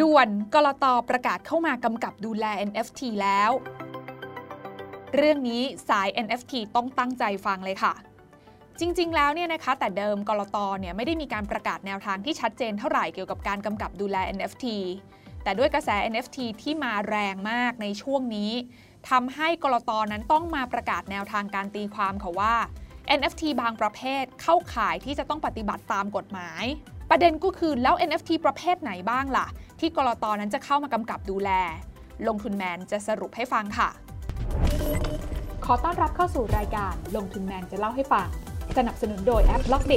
ด่วนกลตประกาศเข้ามากำกับดูแล NFT แล้ว เรื่องนี้สาย NFT ต้องตั้งใจฟังเลยค่ะ จริง ๆ แล้วเนี่ยนะคะแต่เดิมกลตเนี่ยไม่ได้มีการประกาศแนวทางที่ชัดเจนเท่าไหร่เกี่ยวกับการกำกับดูแล NFT แต่ด้วยกระแส NFT ที่มาแรงมากในช่วงนี้ทำให้กลตนั้นต้องมาประกาศแนวทางการตีความค่ะว่า NFT บางประเภทเข้าข่ายที่จะต้องปฏิบัติตามกฎหมาย ประเด็นก็คือแล้ว NFT ประเภทไหนบ้างล่ะ ที่ ก.ล.ต. นั้นจะเข้ามากำกับดูแล ลงทุนแมนจะสรุปให้ฟังค่ะ ขอต้อนรับเข้าสู่รายการลงทุนแมนจะเล่าให้ฟัง สนับสนุนโดยแอป b ล็อกเด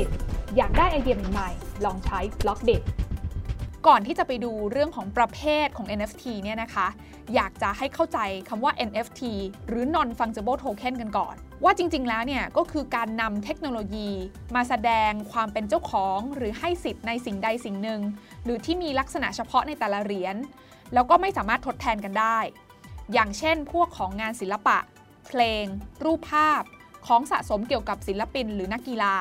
อยากได้ไอเดียใหม่ๆลองใช้ b ล็อกเดก่อนที่จะไปดูเรื่องของประเภทของ NFT เนี่ยนะคะ อยากจะให้เข้าใจคำว่า NFT หรือ non fungible token กันก่อน ว่าจริง ๆ แล้วเนี่ยก็คือการนำเทคโนโลยี มาแสดงความเป็นเจ้าของ หรือให้สิทธิ์ในสิ่งใดสิ่งหนึ่ง หรือที่มีลักษณะเฉพาะในแต่ละเหรียญ แล้วก็ไม่สามารถทดแทนกันได้ อย่างเช่น พวกของงานศิลปะ เพลง รูปภาพ ของสะสมเกี่ยวกับศิลปินหรือนักกีฬา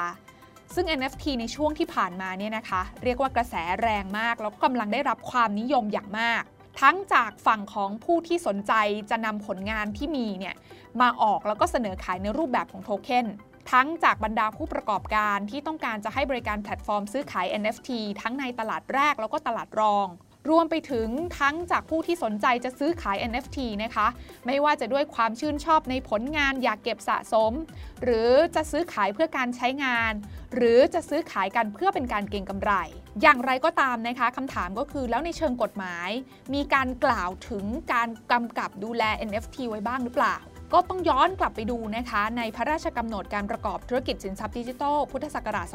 ซึ่ง NFT ในช่วงที่ผ่านมาเนี่ยนะคะ เรียกว่ากระแสแรงมาก แล้วก็กำลังได้รับความนิยมอย่างมาก ทั้งจากฝั่งของผู้ที่สนใจจะนำผลงานที่มีเนี่ยมาออกแล้วก็เสนอขายในรูปแบบของโทเค็น ทั้งจากบรรดาผู้ประกอบการที่ต้องการจะให้บริการแพลตฟอร์มซื้อขาย NFT ทั้งในตลาดแรกแล้วก็ตลาดรอง รวมไปถึงทั้งจากผู้ที่สนใจจะซื้อขาย NFT นะคะ ไม่ว่าจะด้วยความชื่นชอบในผลงานอยากเก็บสะสม หรือจะซื้อขายเพื่อการใช้งาน หรือจะซื้อขายกันเพื่อเป็นการเก็งกำไร อย่างไรก็ตามนะคะคำถามก็คือแล้วในเชิงกฎหมาย มีการกล่าวถึงการกำกับดูแล NFT ไว้บ้างหรือเปล่า ก็ต้องย้อนกลับไปดูนะคะในพระราชกำหนดการประกอบธุรกิจสินทรัพย์ดิจิทัลพุทธศักราช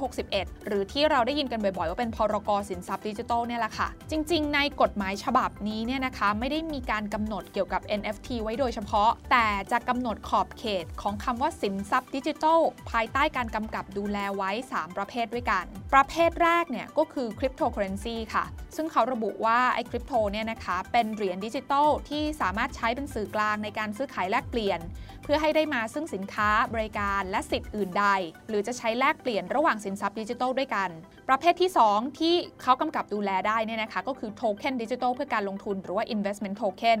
2561 หรือที่เราได้ยินกันบ่อยๆ ว่าเป็นพรกสินทรัพย์ดิจิทัลเนี่ยแหละค่ะ จริง ๆ ในกฎหมายฉบับนี้เนี่ยนะคะไม่ได้มีการกำหนดเกี่ยวกับ NFT ไว้โดยเฉพาะ แต่จะกำหนดขอบเขตของคำว่าสินทรัพย์ดิจิทัลภายใต้การกำกับดูแลไว้ 3 ประเภทด้วยกัน ประเภทแรกเนี่ยก็คือคริปโตเคอเรนซีค่ะ ซึ่งเขาระบุว่าไอ้คริปโตเนี่ยนะคะเป็นเหรียญดิจิทัลที่สามารถใช้เป็นสื่อกลางในการซื้อขายแลกเปลี่ยน เพื่อให้ได้มาซึ่งสินค้าบริการและสิทธิ์อื่นใด หรือจะใช้แลกเปลี่ยนระหว่างสินทรัพย์ดิจิทัลด้วยกัน ประเภทที่ 2 ที่เขากำกับดูแลได้เนี่ยนะคะก็คือโทเค็นดิจิทัลเพื่อการลงทุนหรือว่า investment token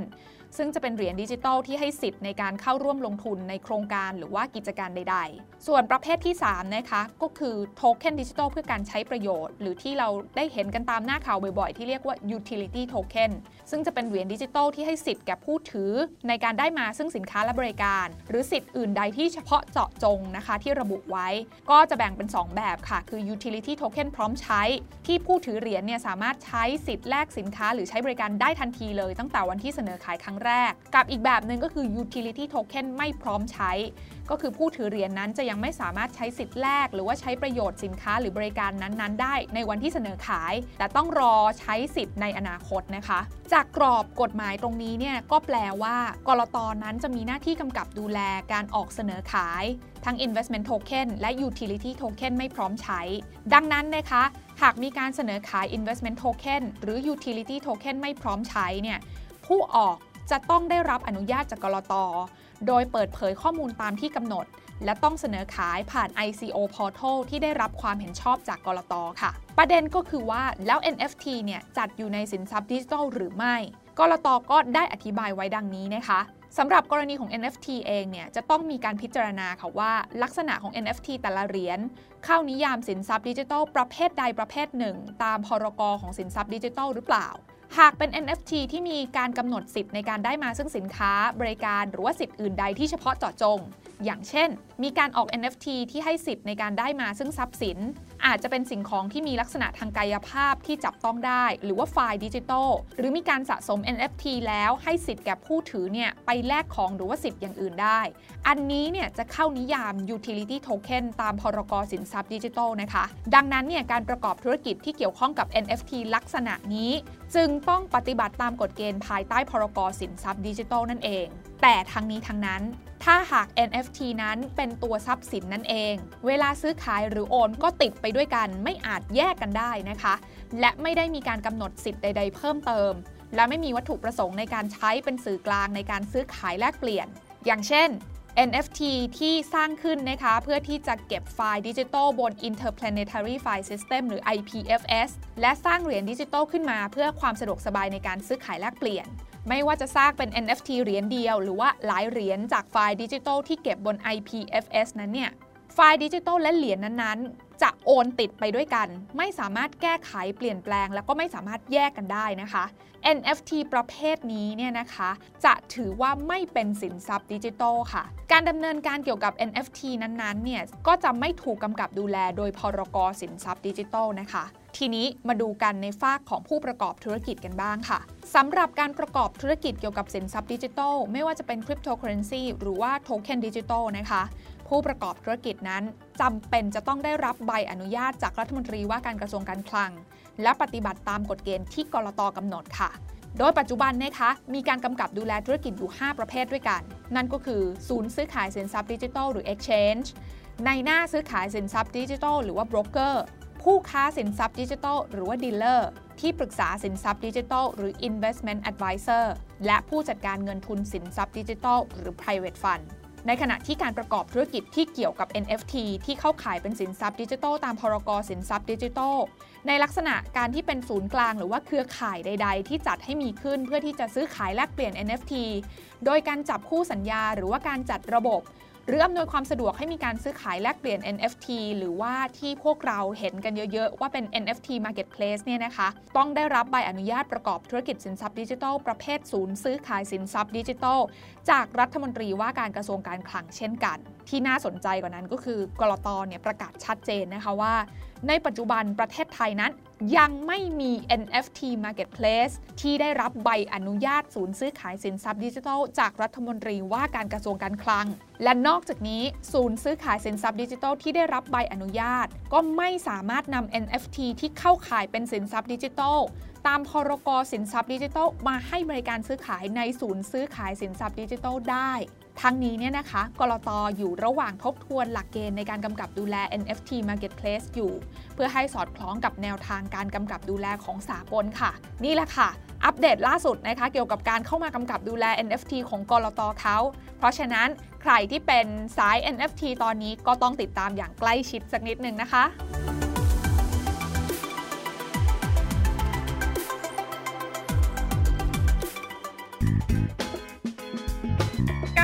ซึ่งจะเป็นเหรียญดิจิทัลที่ให้สิทธิ์ในการเข้าร่วมลงทุนในโครงการหรือว่ากิจการใด ๆ ส่วนประเภทที่3นะคะก็คือโทเค็นดิจิทัลเพื่อการใช้ประโยชน์ หรือที่เราได้เห็นกันตามหน้าข่าวบ่อยๆ ที่เรียกว่า utility token ซึ่งจะเป็นเหรียญดิจิทัลที่ให้สิทธิ์แก่ผู้ถือในการได้มาซึ่งสินค้าและบริการ หรือสิทธิ์อื่นใดที่เฉพาะเจาะจงนะคะที่ระบุไว้ ก็จะแบ่งเป็น 2 แบบค่ะ คือ utility token พร้อมใช้ ที่ผู้ถือเหรียญเนี่ยสามารถใช้สิทธิ์แลกสินค้า หรือใช้บริการได้ทันทีเลย ตั้งแต่วันที่เสนอขายครั้งแรก กับอีกแบบหนึ่งก็คือ utility token ไม่พร้อมใช้ ก็คือผู้ถือเหรียญนนั้นจะยังไม่สามารถใช้สิทธิ์แลกหรือว่าใช้ประโยชน์สินค้าหรือบริการนั้นๆ ได้ในวันที่เสนอขาย แต่ต้องรอใช้สิทธิ์ในอนาคตนะคะ จากกรอบกฎหมายตรงนี้เนี่ยก็แปลว่ากรตอนั้นจะมีหน้าที่กำกับดูแลการออกเสนอขาย ทั้ง investment token และ utility token ไม่พร้อมใช้ ดังนั้นนะคะ หากมีการเสนอขาย investment token หรือ utility token ไม่พร้อมใช้เนี่ยผู้ออกจะต้องได้รับอนุญาตจากกรตโดยเปิดเผยข้อมูลตามที่กำหนด และต้องเสนอขายผ่าน ICO Portal ที่ได้รับความเห็นชอบจากกรตค่ะ ประเด็นก็คือว่าแล้ว NFT เนี่ยจัดอยู่ในสินทรัพย์ดิจิทัลหรือไม่ กรตก็ได้อธิบายไว้ดังนี้นะคะ สำหรับกรณีของ NFT เองเนี่ยจะต้องมีการพิจารณาค่ะว่าลักษณะของ NFT แต่ละเหรียญเข้านิยามสินทรัพย์ดิจิทัลประเภทใดประเภทหนึ่ง ตามพรกของสินทรัพย์ดิจิทัลหรือเปล่า หากเป็น NFT ที่มีการกำหนดสิทธิ์ในการได้มาซึ่งสินค้า บริการหรือว่าสิทธิ์อื่นใดที่เฉพาะเจาะจง อย่างเช่น มีการออก NFT ที่ให้สิทธิ์ในการได้มาซึ่งทรัพย์สิน อาจจะเป็นสิ่งของที่มีลักษณะทางกายภาพที่จับต้องได้ หรือว่าไฟล์ดิจิทัลหรือมีการสะสม NFT แล้วให้สิทธิ์แก่ผู้ถือเนี่ยไปแลกของหรือว่าสิทธิ์อย่างอื่นได้ อันนี้เนี่ยจะเข้านิยาม utility token ตามพรกสินทรัพย์ดิจิทัลนะคะ ดังนั้นเนี่ยการประกอบธุรกิจที่เกี่ยวข้องกับ NFT ลักษณะนี้ จึงต้องปฏิบัติตามกฎเกณฑ์ภายใต้พรกสินทรัพย์ดิจิทัลนั่นเอง แต่ทั้งนี้ทั้งนั้น ถ้าหาก NFT นั้นเป็นตัวทรัพย์สินนั่นเอง เวลาซื้อขายหรือโอนก็ติดไปด้วยกัน ไม่อาจแยกกันได้นะคะ และไม่ได้มีการกำหนดสิทธิ์ใด ๆ เพิ่มเติม และไม่มีวัตถุประสงค์ในการใช้เป็นสื่อกลางในการซื้อขายแลกเปลี่ยน อย่างเช่น NFT ที่สร้างขึ้นนะคะ เพื่อที่จะเก็บไฟล์ดิจิทัลบน Interplanetary File System หรือ IPFS และสร้างเหรียญดิจิทัลขึ้นมาเพื่อความสะดวกสบายในการซื้อขายแลกเปลี่ยน ไม่ว่าจะสร้างเป็น NFT เหรียญเดียว หรือว่าหลายเหรียญจากไฟล์ดิจิทัลที่เก็บบน IPFS นั้นเนี่ย ไฟล์ดิจิทัลและเหรียญนั้นๆ จะโอนติดไปด้วยกัน ไม่สามารถแก้ไขเปลี่ยนแปลง แล้วก็ไม่สามารถแยกกันได้นะคะ NFT ประเภทนี้เนี่ยนะคะ จะถือว่าไม่เป็นสินทรัพย์ดิจิทัลค่ะ การดำเนินการเกี่ยวกับ NFT นั้นๆ เนี่ย ก็จะไม่ถูกกำกับดูแลโดยพรกสินทรัพย์ดิจิทัลนะคะ ทีนี้มาดูกันในฝั่งของผู้ประกอบธุรกิจกันบ้างค่ะสำหรับการประกอบธุรกิจเกี่ยวกับสินทรัพย์ดิจิทัล ไม่ว่าจะเป็นคริปโตเคอเรนซีหรือว่าโทเค็นดิจิทัลนะคะผู้ประกอบธุรกิจนั้นจำเป็นจะต้องได้รับใบอนุญาตจากรัฐมนตรีว่าการกระทรวงการคลัง และปฏิบัติตามกฎเกณฑ์ที่ก.ล.ต. กำหนดค่ะ โดยปัจจุบันนะคะมีการกำกับดูแลธุรกิจอยู่ 5 ประเภทด้วยกัน นั่นก็คือ ศูนย์ซื้อขายสินทรัพย์ดิจิทัลหรือ exchange ในหน้าซื้อขายสินทรัพย์ดิจิทัลหรือว่า broker ผู้ค้าสินทรัพย์ดิจิทัลหรือว่า dealer ที่ปรึกษาสินทรัพย์ดิจิทัลหรือ investment advisor และผู้จัดการเงินทุนสินทรัพย์ดิจิทัลหรือ private fund ในขณะที่การประกอบธุรกิจที่เกี่ยวกับ NFT ที่เข้าขายเป็นสินทรัพย์ดิจิทัลตามพรกสินทรัพย์ดิจิทัลในลักษณะการที่เป็นศูนย์กลางหรือว่าเครือข่ายใด ๆ ที่จัดให้มีขึ้นเพื่อที่จะซื้อขายแลกเปลี่ยน NFT โดยการจับคู่สัญญาหรือว่าการจัดระบบ หรืออำนวยความสะดวกให้มีการซื้อขายแลกเปลี่ยน NFT หรือว่าที่พวกเราเห็นกันเยอะๆ ว่าเป็น NFT Marketplace เนี่ยนะคะ ต้องได้รับใบอนุญาตประกอบธุรกิจสินทรัพย์ดิจิทัลประเภทศูนย์ซื้อขายสินทรัพย์ดิจิทัลจากรัฐมนตรีว่าการกระทรวงการคลังเช่นกัน ที่น่าสนใจกว่านั้นก็คือกรตเนี่ยประกาศชัดเจนนะคะว่า ในปัจจุบันประเทศไทยนั้นยังไม่มี NFT Marketplace ที่ได้รับใบอนุญาตศูนย์ซื้อขายสินทรัพย์ดิจิทัล จากรัฐมนตรีว่าการกระทรวงการคลัง และนอกจากนี้ศูนย์ซื้อขายสินทรัพย์ดิจิทัลที่ได้รับใบอนุญาต ก็ไม่สามารถนำ NFT ที่เข้าขายเป็นสินทรัพย์ดิจิทัลตามพรกสินทรัพย์ดิจิทัลมาให้บริการซื้อขายในศูนย์ซื้อขายสินทรัพย์ดิจิทัลได้ทั้งนี้เนี่ยนะคะกรตออยู่ระหว่างทบทวนหลักเกณฑ์ในการกำกับดูแล NFT Marketplace อยู่ เพื่อให้สอดคล้องกับแนวทางการกำกับดูแลของสากลค่ะ นี่แหละค่ะ อัปเดตล่าสุดนะคะเกี่ยวกับการเข้ามากำกับดูแล NFT ของกรตเขาเพราะฉะนั้นใครที่เป็นสาย NFT ตอนนี้ก็ต้องติดตามอย่างใกล้ชิดสักนิดนึงนะคะ